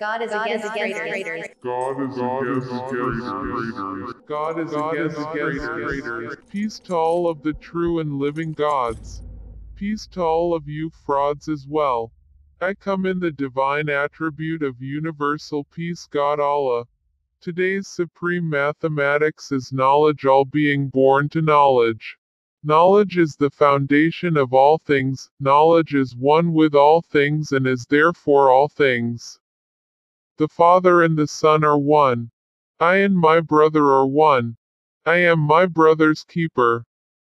God is against traitors. God is against traitors. God is against traitors. Peace to all of the true and living gods. Peace to all of you frauds as well. I come in the divine attribute of universal peace God Allah. Today's supreme mathematics is knowledge all being born to knowledge. Knowledge is the foundation of all things, knowledge is one with all things and is therefore all things. The Father and the Son are one. I and my brother are one. I am my brother's keeper.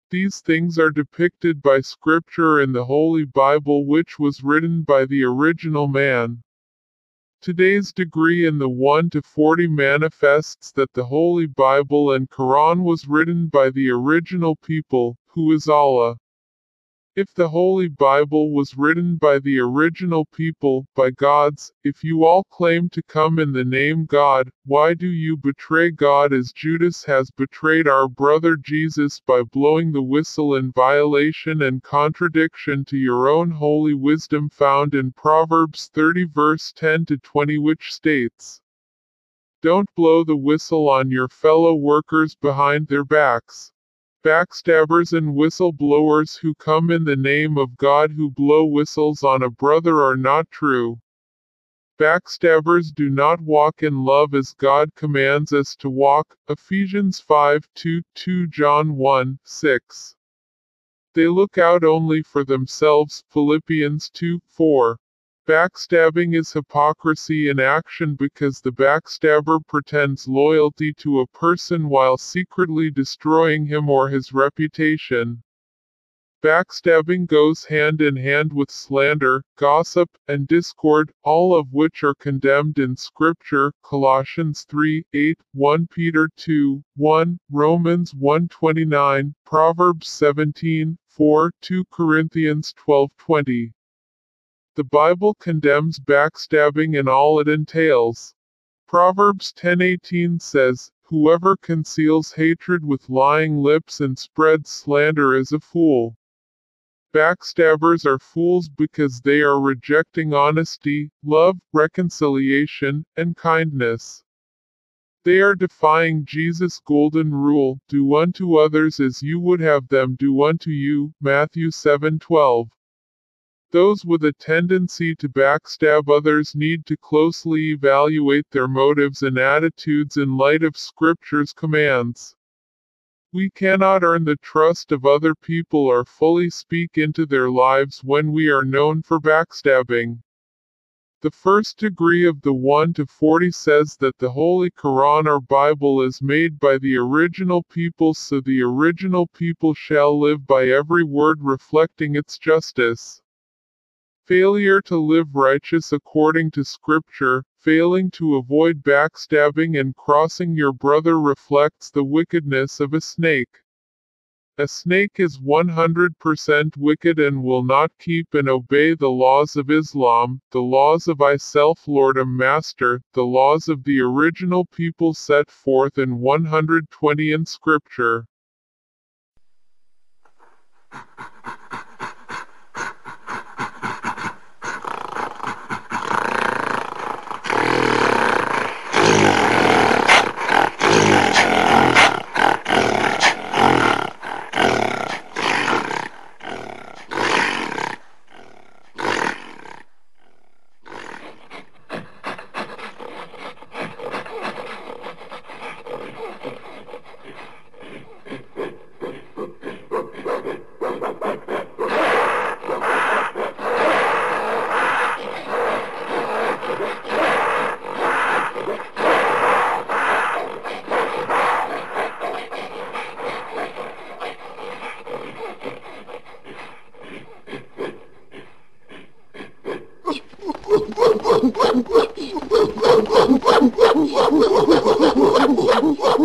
These things are depicted by Scripture in the Holy Bible, which was written by the original man. Today's degree in the 1 to 40 manifests that the Holy Bible and Quran was written by the original people, who is Allah. If the Holy Bible was written by the original people, by gods, if you all claim to come in the name God, why do you betray God as Judas has betrayed our brother Jesus by blowing the whistle in violation and contradiction to your own holy wisdom found in Proverbs 30 verse 10 to 20 which states, Don't blow the whistle on your fellow workers behind their backs. Backstabbers and whistle-blowers who come in the name of God who blow whistles on a brother are not true. Backstabbers do not walk in love as God commands us to walk. Ephesians 5 2, 2 John 1 6. They look out only for themselves. Philippians 2 4. Backstabbing is hypocrisy in action because the backstabber pretends loyalty to a person while secretly destroying him or his reputation. Backstabbing goes hand in hand with slander, gossip, and discord, all of which are condemned in Scripture, Colossians 3, 8, 1 Peter 2, 1, Romans 1:29, Proverbs 17, 4, 2 Corinthians 12:20. The Bible condemns backstabbing and all it entails. Proverbs 10:18 says, Whoever conceals hatred with lying lips and spreads slander is a fool. Backstabbers are fools because they are rejecting honesty, love, reconciliation, and kindness. They are defying Jesus' golden rule, do unto others as you would have them do unto you, Matthew 7:12. Those with a tendency to backstab others need to closely evaluate their motives and attitudes in light of Scripture's commands. We cannot earn the trust of other people or fully speak into their lives when we are known for backstabbing. The first degree of the 1 to 40 says that the Holy Quran or Bible is made by the original people so the original people shall live by every word reflecting its justice. Failure to live righteous according to Scripture, failing to avoid backstabbing and crossing your brother reflects the wickedness of a snake. A snake is 100% wicked and will not keep and obey the laws of Islam, the laws of I self Lord Master, the laws of the original people set forth in 120 in Scripture.